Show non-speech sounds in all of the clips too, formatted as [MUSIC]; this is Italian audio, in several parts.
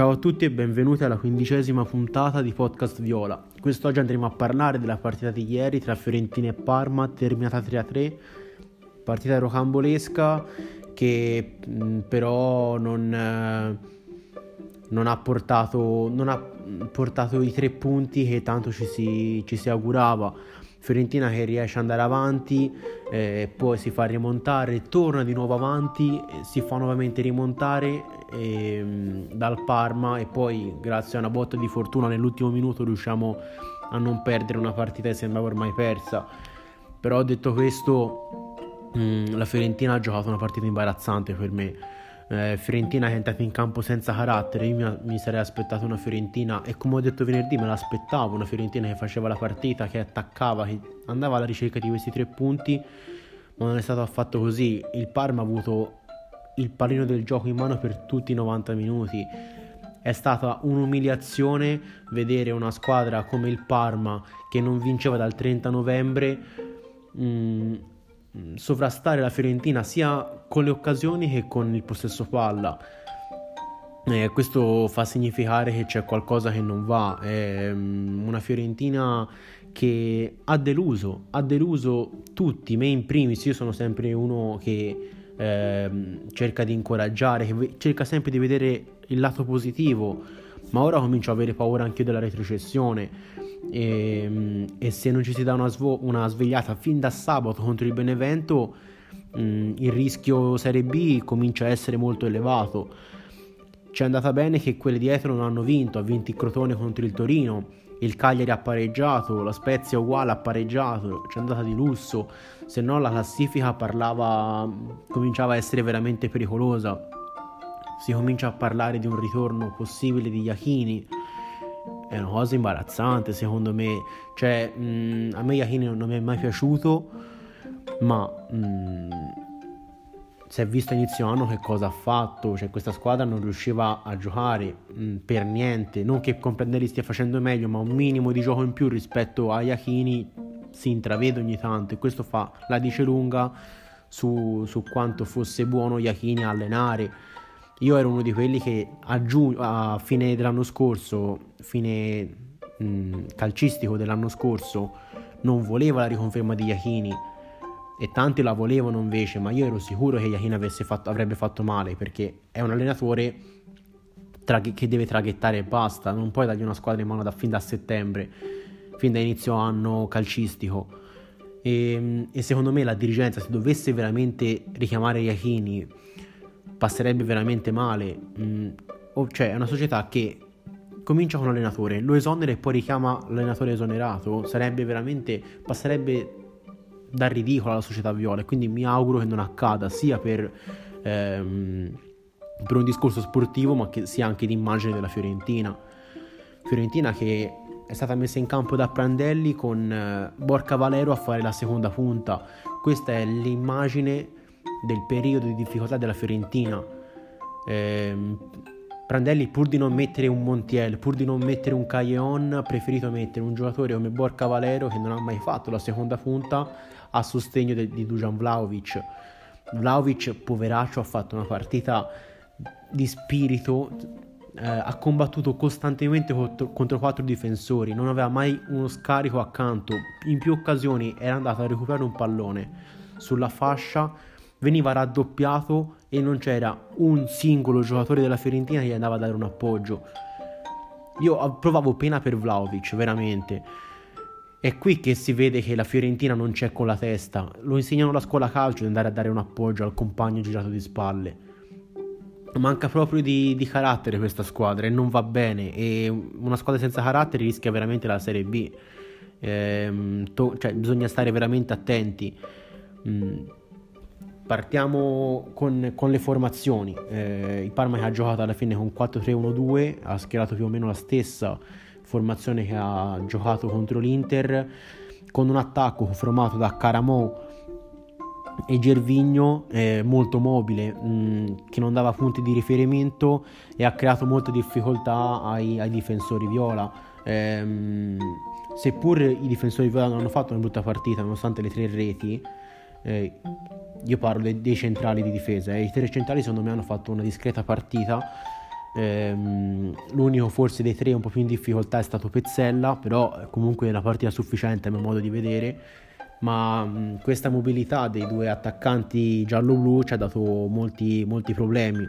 Ciao a tutti e benvenuti alla quindicesima puntata di Podcast Viola. Quest'oggi andremo a parlare della partita di ieri tra Fiorentina e Parma, terminata 3-3, partita rocambolesca che mh, però non, eh, non, ha portato, non, ha portato, i tre punti che tanto ci si, ci si augurava. Fiorentina che riesce ad andare avanti, eh, poi si fa rimontare, torna di nuovo avanti, si fa nuovamente rimontare eh, dal Parma e poi grazie a una botta di fortuna nell'ultimo minuto riusciamo a non perdere una partita che sembrava ormai persa. Però detto questo, mh, mm, la Fiorentina ha giocato una partita imbarazzante per me eh, Fiorentina che è entrata in campo senza carattere, io mi, mi, sarei aspettato una Fiorentina e come ho detto venerdì me l'aspettavo, una Fiorentina che faceva la partita, che attaccava, che andava alla ricerca di questi tre punti, ma non è stato affatto così. Il Parma ha avuto il pallino del gioco in mano per tutti i 90 minuti. È stata un'umiliazione vedere una squadra come il Parma che non vinceva dal 30 novembre Mm, sovrastare la Fiorentina sia con le occasioni che con il possesso palla. Eh, questo fa significare che c'è qualcosa che non va. È mm, una Fiorentina che ha deluso, ha deluso tutti, me in primis. Io sono sempre uno che eh, cerca di incoraggiare, che cerca sempre di vedere il lato positivo, ma ora comincio a avere paura anche della retrocessione. E, ehm, e se non ci si dà una, svo- una, svegliata fin da sabato contro il Benevento mh, mm, il rischio Serie B comincia a essere molto elevato. Ci è andata bene che quelle dietro non hanno vinto ha vinto il Crotone contro il Torino il Cagliari ha pareggiato, la Spezia uguale ha pareggiato, ci è andata di lusso, se no la classifica parlava, cominciava a essere veramente pericolosa. Si comincia a parlare di un ritorno possibile di Iachini è una cosa imbarazzante secondo me. Cioè, mh, mm, a me Yachini non mi è mai piaciuto, ma mh, mm, si è visto inizio anno che cosa ha fatto. Cioè, questa squadra non riusciva a giocare mh, mm, per niente. Non che Comprendelli stia facendo meglio, ma un minimo di gioco in più rispetto a Yachini si intravede ogni tanto. E questo fa la dice lunga su, su quanto fosse buono Yachini a allenare io ero uno di quelli che a, giugno, a fine dell'anno scorso, fine mh, calcistico dell'anno scorso, non voleva la riconferma di Iachini e tanti la volevano invece, ma io ero sicuro che Iachini avrebbe fatto male perché è un allenatore tra- che deve traghettare e basta, non puoi dargli una squadra in mano da fin da settembre, fin da inizio anno calcistico. E, e secondo me la dirigenza, se dovesse veramente richiamare Iachini passerebbe veramente male. Mm, cioè, è una società che comincia con l'allenatore, lo esonera e poi richiama l'allenatore esonerato. Sarebbe veramente. passerebbe dal ridicolo alla società viola. Quindi mi auguro che non accada sia per. Ehm, per un discorso sportivo, ma che sia anche d'immagine della Fiorentina. Fiorentina che è stata messa in campo da Prandelli con eh, Borca Valero a fare la seconda punta. Questa è l'immagine del periodo di difficoltà della Fiorentina. Eh, Prandelli, pur di non mettere un Montiel, pur di non mettere un Calleon, ha preferito mettere un giocatore come Borca Valero che non ha mai fatto la seconda punta a sostegno de- di Dujan Vlaovic. Vlaovic, poveraccio, ha fatto una partita di spirito, eh, ha combattuto costantemente contro, contro quattro difensori, non aveva mai uno scarico accanto, in più occasioni era andato a recuperare un pallone sulla fascia veniva raddoppiato e non c'era un singolo giocatore della Fiorentina che gli andava a dare un appoggio. Io provavo pena per Vlaovic, veramente. È qui che si vede che la Fiorentina non c'è con la testa. Lo insegnano la scuola calcio di andare a dare un appoggio al compagno girato di spalle. Manca proprio di, di carattere questa squadra e non va bene. E una squadra senza carattere rischia veramente la Serie B. Ehm, to- cioè, bisogna stare veramente attenti. Mm Partiamo con, con le formazioni. Eh, il Parma che ha giocato alla fine con 4-3-1-2, ha schierato più o meno la stessa formazione che ha giocato contro l'Inter, con un attacco formato da Caramò e Gervigno eh, molto mobile, mh, mm, che non dava punti di riferimento e ha creato molte difficoltà ai, ai difensori viola. Eh, seppur i difensori viola non hanno fatto una brutta partita nonostante le tre reti, eh, io parlo dei, dei, centrali di difesa e i tre centrali secondo me hanno fatto una discreta partita Ehm, l'unico forse dei tre un po' più in difficoltà è stato Pezzella, però comunque è una partita sufficiente a mio modo di vedere. Ma mh, questa mobilità dei due attaccanti giallo-blu ci ha dato molti, molti problemi.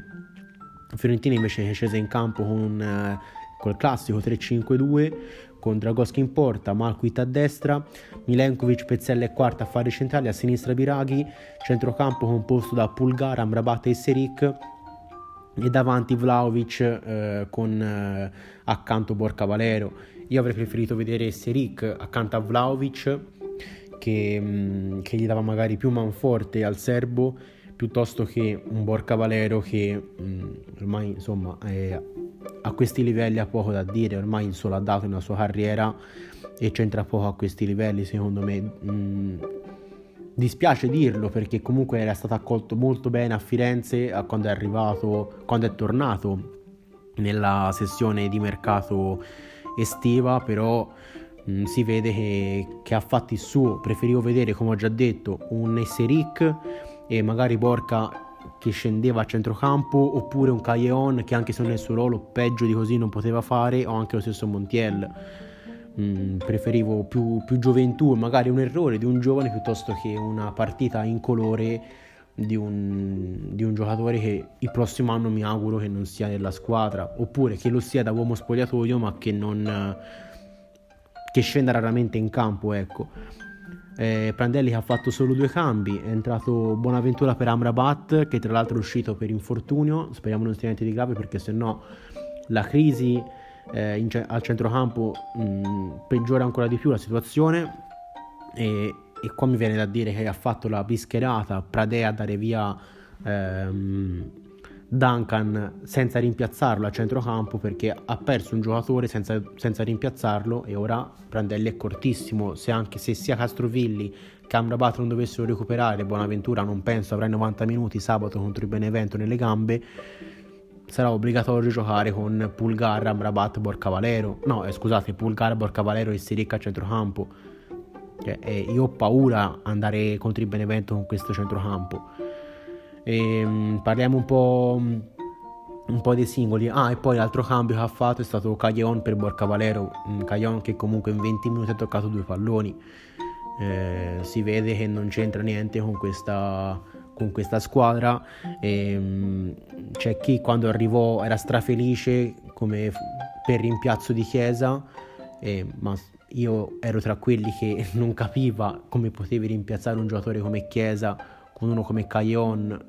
Fiorentina invece è scesa in campo con eh, col classico 3-5-2 con Dragoschi in porta, Malquit a destra, Milenkovic, Pezzella e quarta a fare centrali, a sinistra Biraghi, centrocampo composto da Pulgar, Amrabat e Seric e davanti Vlaovic eh, con eh, accanto Borca Valero. Io avrei preferito vedere Seric accanto a Vlaovic che, mh, mm, che, gli dava magari più manforte al serbo piuttosto che un Borca Valero che mh, mm, ormai insomma è, a questi livelli ha poco da dire, ormai il solo ha dato nella sua carriera e c'entra poco a questi livelli secondo me. Mm, dispiace dirlo perché comunque era stato accolto molto bene a Firenze quando è arrivato, quando è tornato nella sessione di mercato estiva, però mh, mm, si vede che, che, ha fatto il suo. Preferivo vedere, come ho già detto, un Esseric e magari Borca che scendeva a centrocampo oppure un Calleon che anche se nel suo ruolo peggio di così non poteva fare o anche lo stesso Montiel. Mm, preferivo più, più gioventù magari un errore di un giovane piuttosto che una partita in colore di un, di un, giocatore che il prossimo anno mi auguro che non sia nella squadra oppure che lo sia da uomo spogliatoio ma che non che scenda raramente in campo ecco eh, Prandelli ha fatto solo due cambi, è entrato Buonaventura per Amrabat che tra l'altro è uscito per infortunio, speriamo non sia niente di grave perché se no la crisi eh, in, al centrocampo mh, mm, peggiora ancora di più la situazione. E, e, qua mi viene da dire che ha fatto la bischerata Pradea a dare via ehm, Duncan senza rimpiazzarlo a centrocampo perché ha perso un giocatore senza, senza rimpiazzarlo e ora Prandelli è cortissimo. Se anche se sia Castrovilli che Amrabat non dovessero recuperare Buonaventura non penso avrà 90 minuti sabato contro il Benevento nelle gambe. Sarà obbligatorio giocare con Pulgar, Amrabat, Borcavalero no eh, scusate Pulgar, Borcavalero e Siric a centrocampo. Cioè, eh, io ho paura andare contro il Benevento con questo centrocampo e, ehm, parliamo un po', un po' dei singoli. Ah, e poi l'altro cambio che ha fatto è stato Caglion per Borca Valero. Mm, Caglion che comunque in 20 minuti ha toccato due palloni. Eh, si vede che non c'entra niente con questa, con questa squadra. E, c'è chi quando arrivò era strafelice come per rimpiazzo di Chiesa, eh, ma io ero tra quelli che [LAUGHS] non capiva come potevi rimpiazzare un giocatore come Chiesa con uno come Caillon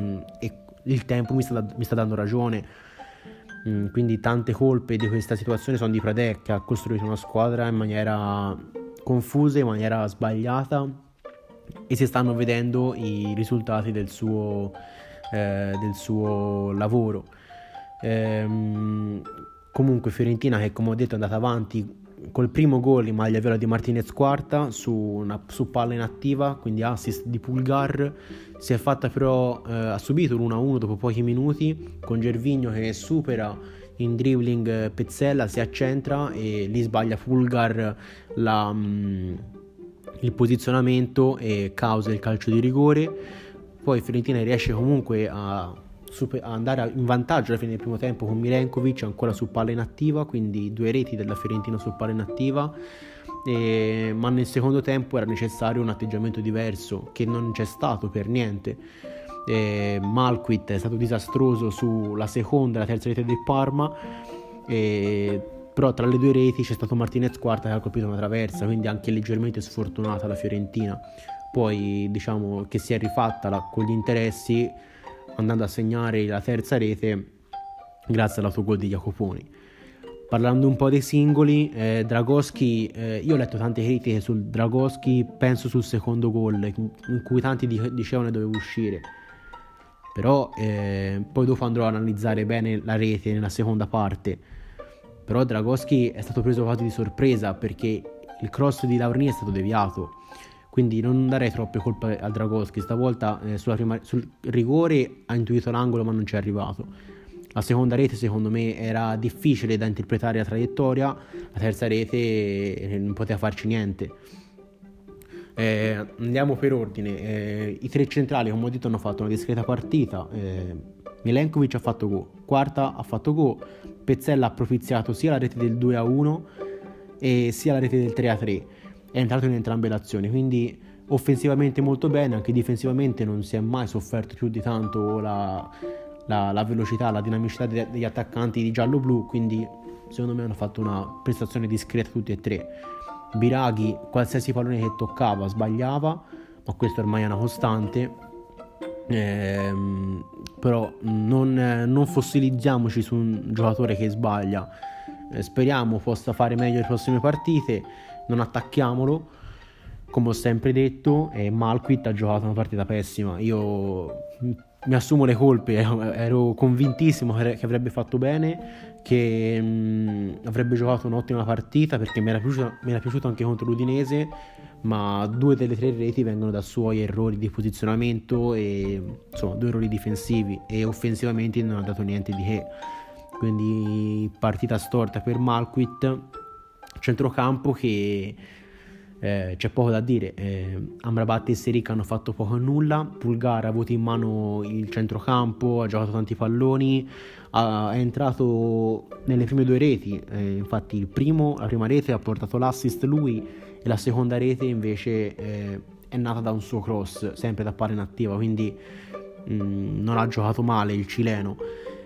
mm, e il tempo mi sta, mi sta dando ragione. Mm, quindi tante colpe di questa situazione sono di Pradec che ha costruito una squadra in maniera confusa, in maniera sbagliata e si stanno vedendo i risultati del suo, eh, del suo lavoro. Ehm, comunque Fiorentina che come ho detto è andata avanti col primo gol in maglia viola di Martinez quarta su, una, su palla inattiva, quindi assist di Pulgar. Si è fatta però, eh, ha subito l'1-1 dopo pochi minuti con Gervigno che supera in dribbling eh, Pezzella, si accentra e lì sbaglia Pulgar la, mh, mm, il posizionamento e causa il calcio di rigore. Poi Fiorentina riesce comunque a super, andare in vantaggio alla fine del primo tempo con Milenkovic ancora su palla inattiva, quindi due reti della Fiorentina su palla inattiva. E, ma nel secondo tempo era necessario un atteggiamento diverso che non c'è stato per niente. E, Malquit è stato disastroso sulla seconda e la terza rete del Parma. E, però tra le due reti c'è stato Martinez quarta che ha colpito una traversa, quindi anche leggermente sfortunata la Fiorentina. Poi diciamo che si è rifatta la, con gli interessi andando a segnare la terza rete grazie all'autogol di Jacoponi. Parlando un po' dei singoli, eh, Dragoschi, eh, io ho letto tante critiche sul Dragoschi, penso sul secondo gol, in cui tanti dicevano che doveva uscire. Però eh, poi dopo andrò a analizzare bene la rete nella seconda parte. Però Dragoschi è stato preso quasi di sorpresa perché il cross di Laurni è stato deviato quindi non darei troppe colpe al Dragoschi. Stavolta eh, prima, sul rigore ha intuito l'angolo ma non ci è arrivato. La seconda rete secondo me era difficile da interpretare la traiettoria, la terza rete eh, non poteva farci niente. Eh, andiamo per ordine. Eh, I tre centrali, come ho detto, hanno fatto una discreta partita. Eh, Milenkovic ha fatto go, Quarta ha fatto go, Pezzella ha propiziato sia la rete del 2-1 e sia la rete del 3-3, è entrato in entrambe le azioni, quindi offensivamente molto bene, anche difensivamente non si è mai sofferto più di tanto la, la, la velocità, la dinamicità degli attaccanti di giallo-blu, quindi secondo me hanno fatto una prestazione discreta tutti e tre. Biraghi, qualsiasi pallone che toccava, sbagliava, ma questo ormai è una costante. Eh, però non, non, fossilizziamoci su un giocatore che sbaglia. Eh, speriamo possa fare meglio le prossime partite. Non attacchiamolo come ho sempre detto, eh, Malquit ha giocato una partita pessima. Io mi assumo le colpe, ero convintissimo che avrebbe fatto bene, che mh, mm, avrebbe giocato un'ottima partita perché mi era, piaciuto, mi era piaciuto anche contro l'Udinese, ma due delle tre reti vengono da suoi errori di posizionamento e insomma due errori difensivi e offensivamente non ha dato niente di che. Quindi partita storta per Malquit, centrocampo che eh, c'è poco da dire. Eh, Amrabat e Seric hanno fatto poco o nulla. Pulgar ha avuto in mano il centrocampo, ha giocato tanti palloni, ha, è entrato nelle prime due reti. Eh, infatti, primo, la prima rete ha portato l'assist lui, e la seconda rete invece eh, è nata da un suo cross, sempre da palla inattiva. Quindi mh, mm, non ha giocato male il cileno.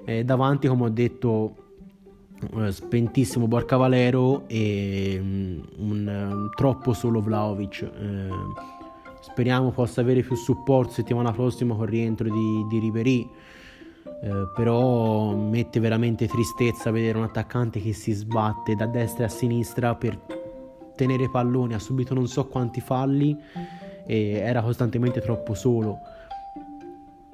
Eh, davanti, come ho detto, spentissimo Borca Valero e um, un, un, troppo solo Vlaovic. Eh, speriamo possa avere più supporto settimana prossima con il rientro di, di Ribery. Eh, però mette veramente tristezza vedere un attaccante che si sbatte da destra a sinistra per tenere palloni, ha subito non so quanti falli e era costantemente troppo solo.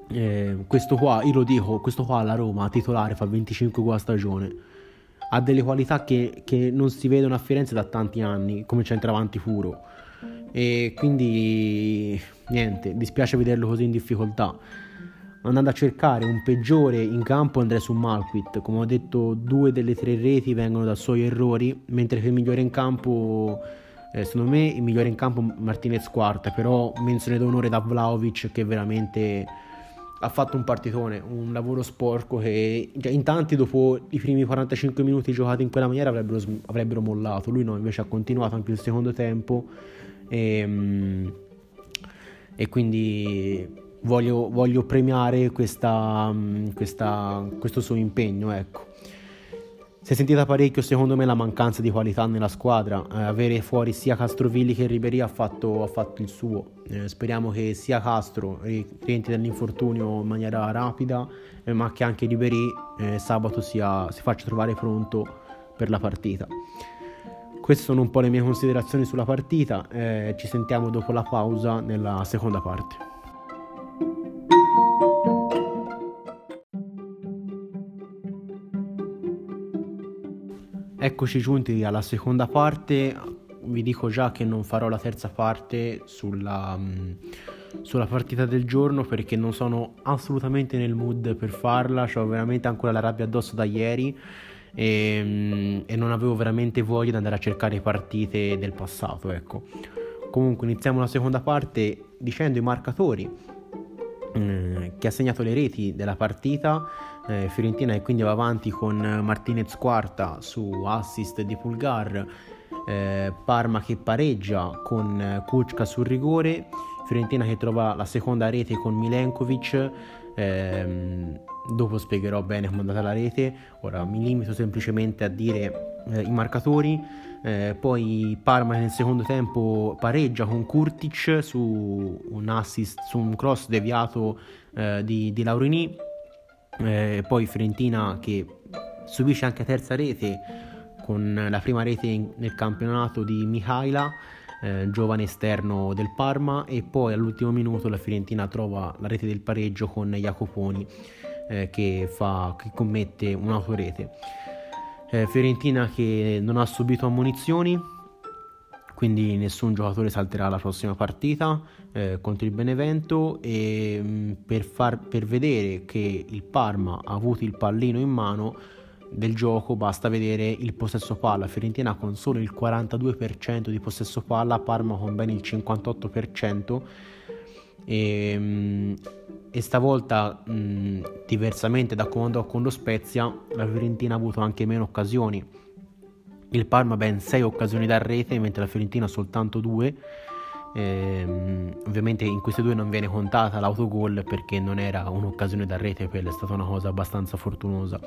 Eh, questo qua, io lo dico, questo qua alla Roma titolare fa 25 gol a stagione ha delle qualità che, che non si vedono a Firenze da tanti anni, come centravanti puro. E quindi niente, dispiace vederlo così in difficoltà. Andando a cercare un peggiore in campo andrei su Malquit. Come ho detto, due delle tre reti vengono da suoi errori, mentre che il migliore in campo, eh, secondo me, il migliore in campo Martinez quarta, però menzione d'onore da Vlaovic che veramente ha fatto un partitone, un lavoro sporco che cioè, in tanti dopo i primi 45 minuti giocati in quella maniera avrebbero, avrebbero mollato, lui no, invece ha continuato anche il secondo tempo e, ehm, e quindi voglio, voglio premiare questa, questa, questo suo impegno, ecco. Si è sentita parecchio secondo me la mancanza di qualità nella squadra, eh, avere fuori sia Castrovilli che Ribery ha fatto, ha fatto il suo, eh, speriamo che sia Castro rientri dall'infortunio in maniera rapida, eh, ma che anche Ribery eh, sabato sia, si faccia trovare pronto per la partita. Queste sono un po' le mie considerazioni sulla partita, eh, ci sentiamo dopo la pausa nella seconda parte. Eccoci giunti alla seconda parte, vi dico già che non farò la terza parte sulla, mm, sulla partita del giorno perché non sono assolutamente nel mood per farla, ho veramente ancora la rabbia addosso da ieri e, mm, e non avevo veramente voglia di andare a cercare partite del passato, ecco. Comunque iniziamo la seconda parte dicendo i marcatori che ha segnato le reti della partita eh, Fiorentina e quindi va avanti con Martinez quarta su assist di Pulgar, eh, Parma che pareggia con Kuczka sul rigore, Fiorentina che trova la seconda rete con Milenkovic. Ehm, dopo spiegherò bene come è andata la rete, ora mi limito semplicemente a dire eh, i marcatori. Eh, poi Parma nel secondo tempo pareggia con Kurtic su un assist, su un cross deviato eh, di, di Laurini. Eh, poi Fiorentina che subisce anche terza rete con la prima rete in, nel campionato di Mihaila, eh, giovane esterno del Parma, e poi all'ultimo minuto la Fiorentina trova la rete del pareggio con Jacoponi eh, che, fa, che commette un'autorete. Eh, Fiorentina che non ha subito ammonizioni, quindi nessun giocatore salterà la prossima partita eh, contro il Benevento e mh, mm, per, far, per vedere che il Parma ha avuto il pallino in mano del gioco basta vedere il possesso palla Fiorentina con solo il 42% di possesso palla Parma con ben il 58% e, mm, e stavolta, mh, diversamente da quando con lo Spezia, la Fiorentina ha avuto anche meno occasioni. Il Parma ben 6 occasioni da rete, mentre la Fiorentina soltanto 2. Ehm, ovviamente in queste due non viene contata l'autogol perché non era un'occasione da rete, quella è stata una cosa abbastanza fortunosa.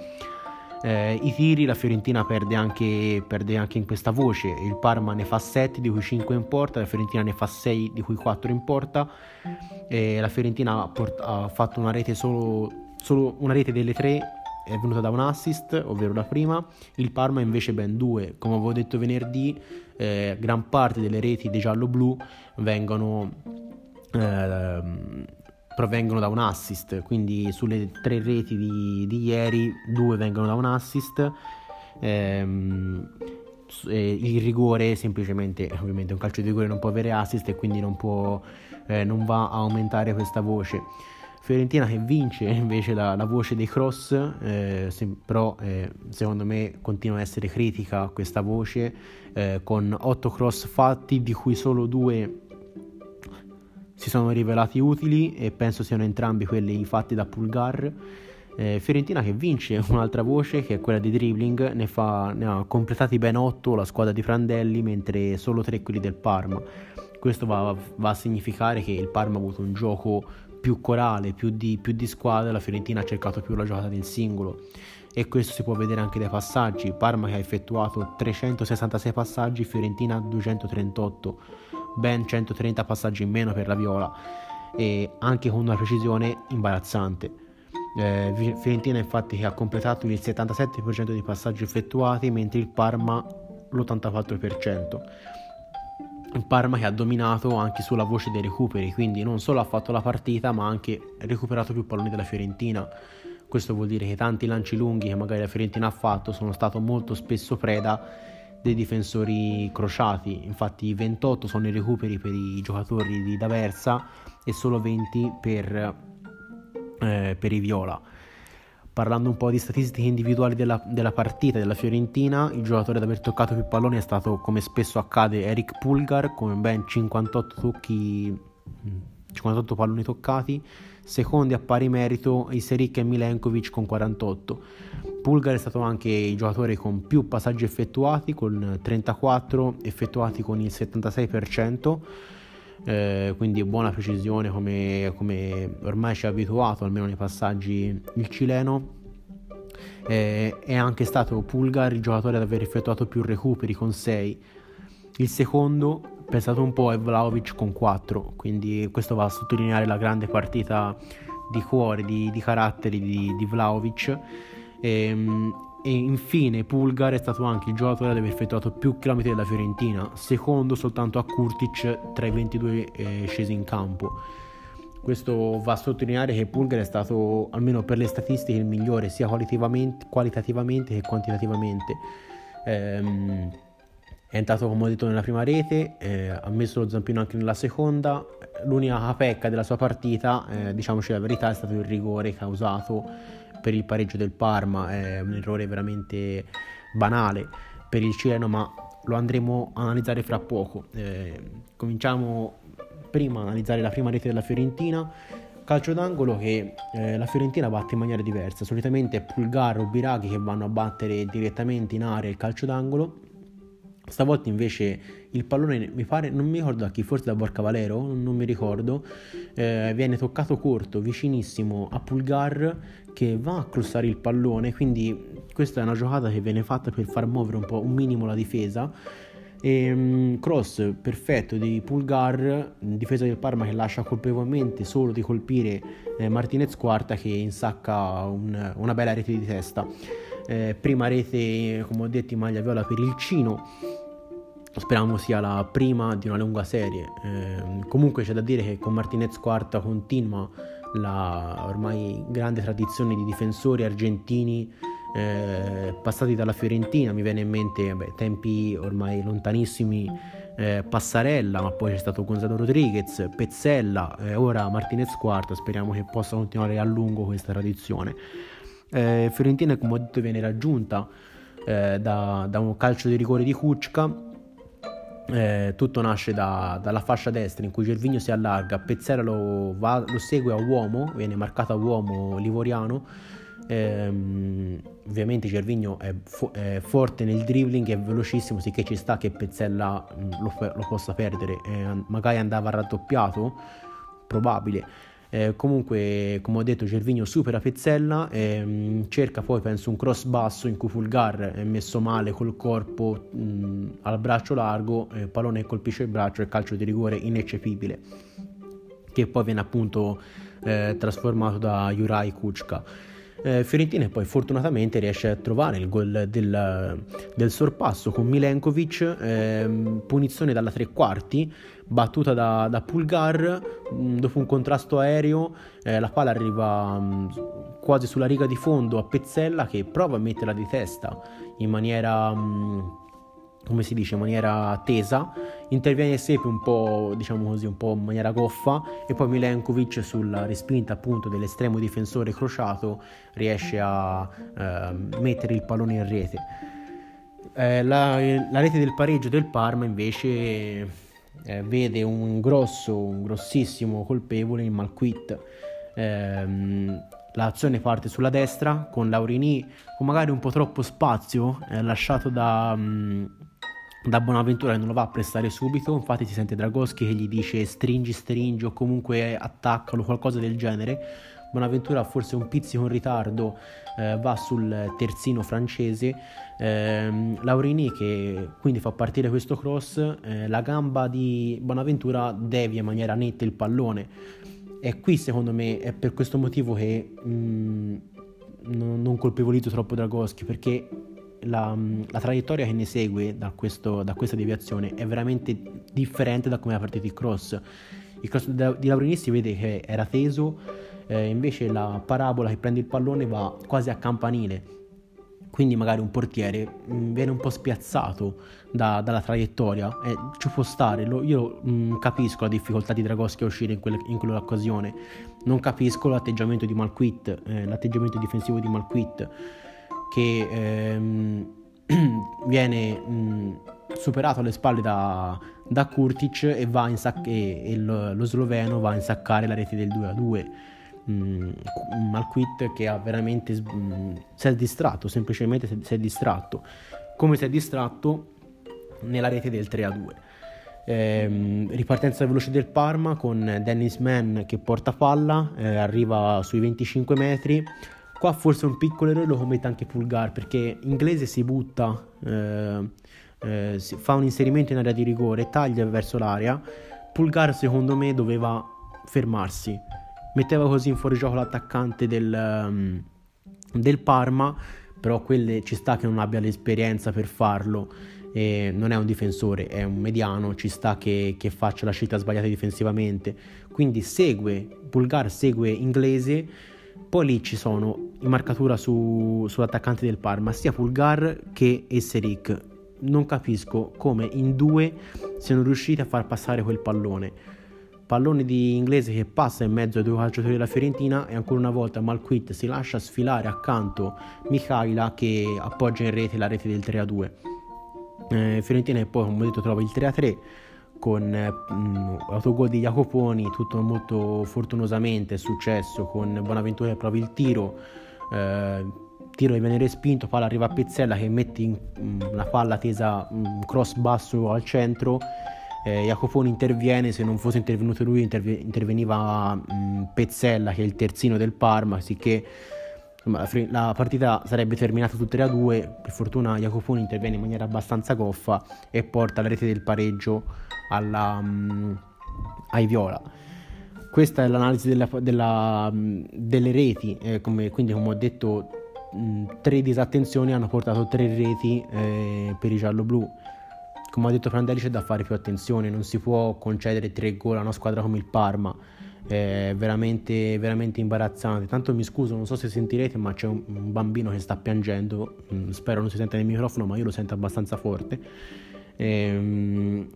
Eh, I tiri la Fiorentina perde anche, perde anche, in questa voce, il Parma ne fa 7 di cui 5 in porta, la Fiorentina ne fa 6 di cui 4 in porta, eh, la Fiorentina ha, port- ha, fatto una rete solo, solo una rete delle 3 è venuta da un assist, ovvero la prima, il Parma invece ben due, come avevo detto venerdì, eh, gran parte delle reti dei giallo-blu vengono eh, provengono da un assist, quindi sulle tre reti di, di ieri due vengono da un assist. Ehm, il rigore semplicemente ovviamente un calcio di rigore non può avere assist e quindi non, può, eh, non va a aumentare questa voce Fiorentina che vince invece la, la voce dei cross eh, se, però eh, secondo me continua a essere critica questa voce eh, con 8 cross fatti di cui solo 2 si sono rivelati utili e penso siano entrambi quelli fatti da Pulgar. Eh, Fiorentina che vince [LAUGHS] un'altra voce che è quella di dribbling, ne, fa, ne ha completati ben 8 la squadra di Prandelli mentre solo 3 quelli del Parma. Questo va, va, a significare che il Parma ha avuto un gioco più corale, più di, più di squadra, la Fiorentina ha cercato più la giocata del singolo e questo si può vedere anche dai passaggi. Parma che ha effettuato 366 passaggi, Fiorentina 238 ben 130 passaggi in meno per la Viola e anche con una precisione imbarazzante. Eh, Fiorentina infatti ha completato il 77% dei passaggi effettuati mentre il Parma l'84%. Il Parma che ha dominato anche sulla voce dei recuperi, quindi non solo ha fatto la partita ma ha anche recuperato più palloni della Fiorentina. Questo vuol dire che tanti lanci lunghi che magari la Fiorentina ha fatto sono stati molto spesso preda dei difensori crociati, infatti 28 sono i recuperi per i giocatori di D'Aversa e solo 20 per, eh, per i Viola. Parlando un po' di statistiche individuali della, della, partita della Fiorentina, il giocatore ad aver toccato più palloni è stato, come spesso accade, Eric Pulgar, con ben 58 tocchi, 58 palloni toccati, secondi a pari merito Iseric e Milenkovic con 48. Pulgar è stato anche il giocatore con più passaggi effettuati, con 34 effettuati con il 76%, eh, quindi buona precisione come, come, ormai ci ha abituato almeno nei passaggi il cileno. Eh, è anche stato Pulgar il giocatore ad aver effettuato più recuperi con 6. Il secondo, pensato un po', è Vlaovic con 4, quindi questo va a sottolineare la grande partita di cuore, di, di caratteri di, di Vlaovic e, ehm, e, infine Pulgar è stato anche il giocatore ad aver effettuato più chilometri della Fiorentina, secondo soltanto a Kurtic tra i 22 eh, scesi in campo. Questo va a sottolineare che Pulgar è stato, almeno per le statistiche, il migliore sia qualitativamente, qualitativamente che quantitativamente. Ehm, è entrato come ho detto nella prima rete, eh, ha messo lo zampino anche nella seconda. L'unica pecca della sua partita, eh, diciamoci la verità, è stato il rigore causato per il pareggio del Parma, è un errore veramente banale per il cileno, ma lo andremo a analizzare fra poco. Eh, cominciamo prima a analizzare la prima rete della Fiorentina. Calcio d'angolo che eh, la Fiorentina batte in maniera diversa. Solitamente è Pulgar o Biraghi che vanno a battere direttamente in area il calcio d'angolo Stavolta invece il pallone mi pare, non mi ricordo da chi, forse da Borca Valero, non mi ricordo, eh, viene toccato corto, vicinissimo a Pulgar che va a crossare il pallone, quindi questa è una giocata che viene fatta per far muovere un po' un minimo la difesa. E, um, cross perfetto di Pulgar, difesa del Parma che lascia colpevolmente solo di colpire eh, Martinez Quarta che insacca un, una bella rete di testa. Eh, prima rete, come ho detto, in maglia viola per il Cino speriamo sia la prima di una lunga serie. Eh, comunque c'è da dire che con Martinez quarta continua la ormai grande tradizione di difensori argentini eh, passati dalla Fiorentina. Mi viene in mente vabbè, tempi ormai lontanissimi. Eh, Passarella, ma poi c'è stato Gonzalo Rodriguez, Pezzella, e ora Martinez quarta. Speriamo che possa continuare a lungo questa tradizione. Eh, Fiorentina, come ho detto, viene raggiunta eh, da, da un calcio di rigore di Kuczka eh, tutto nasce da, dalla fascia destra in cui Gervigno si allarga, Pezzella lo, va, lo segue a uomo, viene marcato a uomo livoriano. Ehm, ovviamente Gervigno è, fo- è, forte nel dribbling, è velocissimo, sicché ci sta che Pezzella mm, lo, lo, possa perdere. Eh, magari andava raddoppiato, probabile eh, comunque, come ho detto, Gervigno supera Pezzella, ehm, cerca poi, penso, un cross basso in cui Fulgar è messo male col corpo mh, al braccio largo, eh, pallone colpisce il braccio e calcio di rigore ineccepibile, che poi viene appunto eh, trasformato da Juraj Kuczka. Eh, Fiorentina poi fortunatamente riesce a trovare il gol del, del sorpasso con Milenkovic, ehm, punizione dalla tre quarti, battuta da, da Pulgar, mm, dopo un contrasto aereo eh, la palla arriva mh, mm, quasi sulla riga di fondo a Pezzella che prova a metterla di testa in maniera... Mh, mm, come si dice, in maniera tesa, interviene Sepe un po', diciamo così, un po' in maniera goffa e poi Milenkovic sulla respinta appunto dell'estremo difensore crociato riesce a eh, mettere il pallone in rete. Eh, la, la, rete del pareggio del Parma invece eh, vede un grosso, un grossissimo colpevole in Malquit. Ehm, l'azione parte sulla destra con Laurini con magari un po' troppo spazio eh, lasciato da, mh, da Bonaventura non lo va a prestare subito, infatti si sente Dragoschi che gli dice stringi, stringi o comunque attaccalo, qualcosa del genere. Bonaventura forse un pizzico in ritardo eh, va sul terzino francese, eh, Laurini che quindi fa partire questo cross, eh, la gamba di Bonaventura devia in maniera netta il pallone e qui secondo me è per questo motivo che mh, mm, non colpevolizzo troppo Dragoschi perché la, la, traiettoria che ne segue da, questo, da, questa deviazione è veramente differente da come era partito il cross. Il cross di Laurini si vede che era teso, eh, invece la parabola che prende il pallone va quasi a campanile. Quindi magari un portiere mm, viene un po' spiazzato da, dalla traiettoria e ci può stare. Lo, io mh, mm, capisco la difficoltà di Dragoschi a uscire in, quelle, in quell'occasione, non capisco l'atteggiamento di Malquit, eh, l'atteggiamento difensivo di Malquit che ehm, [CLEARS THROAT] viene mh, superato alle spalle da, da Kurtic e, sac- e, e lo, lo, sloveno va a insaccare la rete del 2 a 2 Malquit che ha veramente mh, si è distratto semplicemente si è distratto. Come si è distratto? Nella rete del 3 a 2 eh, ripartenza veloce del Parma con Dennis Mann che porta palla eh, arriva sui 25 metri Qua forse un piccolo errore lo commette anche Pulgar perché inglese si butta, eh, eh, fa un inserimento in area di rigore, taglia verso l'area. Pulgar secondo me doveva fermarsi, metteva così in fuorigioco l'attaccante del, um, del Parma, però quelle ci sta che non abbia l'esperienza per farlo. E non è un difensore, è un mediano, ci sta che, che faccia la scelta sbagliata difensivamente. Quindi segue, Pulgar segue inglese poi lì ci sono in marcatura su, sull'attaccante del Parma sia Pulgar che Esseric. Non capisco come in due siano riusciti a far passare quel pallone. Pallone di inglese che passa in mezzo ai due calciatori della Fiorentina e ancora una volta Malquit si lascia sfilare accanto Michaila che appoggia in rete la rete del 3-2. Eh, Fiorentina e poi come detto trova il 3-3 con mh, mm, autogol di Jacoponi, tutto molto fortunosamente è successo con Bonaventura che prova il tiro, eh, tiro che viene respinto, palla arriva a Pezzella che mette in, mh, la palla tesa mh, mm, cross basso al centro, eh, Jacoponi interviene, se non fosse intervenuto lui interve- interveniva Pezzella che è il terzino del Parma, sicché insomma, la, la, partita sarebbe terminata tutte a due, per fortuna Jacoponi interviene in maniera abbastanza goffa e porta la rete del pareggio alla, um, ai Viola. Questa è l'analisi della, della, um, delle reti, eh, come, quindi come ho detto mh, mm, tre disattenzioni hanno portato tre reti eh, per i giallo-blu. Come ho detto Prandelli c'è da fare più attenzione, non si può concedere tre gol a una squadra come il Parma, è veramente, veramente imbarazzante. Tanto mi scuso, non so se sentirete, ma c'è un, un bambino che sta piangendo, mm, spero non si senta nel microfono, ma io lo sento abbastanza forte. Ehm,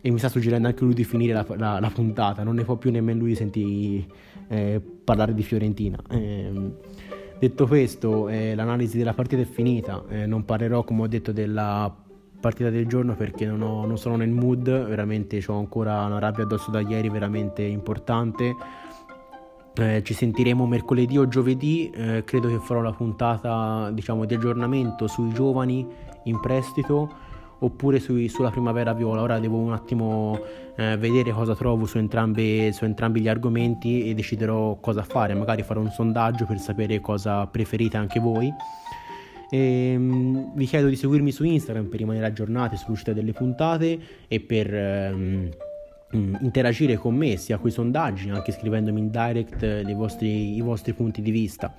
e mi sta suggerendo anche lui di finire la, la, la puntata, non ne può più nemmeno lui sentire eh, parlare di Fiorentina. Eh, detto questo, eh, l'analisi della partita è finita, eh, non parlerò come ho detto della partita del giorno perché non, ho, non sono nel mood, veramente ho ancora una rabbia addosso da ieri veramente importante. Eh, ci sentiremo mercoledì o giovedì, eh, credo che farò la puntata diciamo, di aggiornamento sui giovani in prestito oppure sui, sulla primavera viola. Ora devo un attimo eh, vedere cosa trovo su, entrambe, su entrambi gli argomenti e deciderò cosa fare. Magari farò un sondaggio per sapere cosa preferite anche voi. E, um, vi chiedo di seguirmi su Instagram per rimanere aggiornati sull'uscita delle puntate e per um, interagire con me sia con i sondaggi, anche scrivendomi in direct vostri, i vostri punti di vista.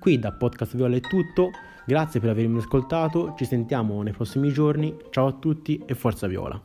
Qui da Podcast Viola è tutto. Grazie per avermi ascoltato, ci sentiamo nei prossimi giorni, ciao a tutti e forza Viola!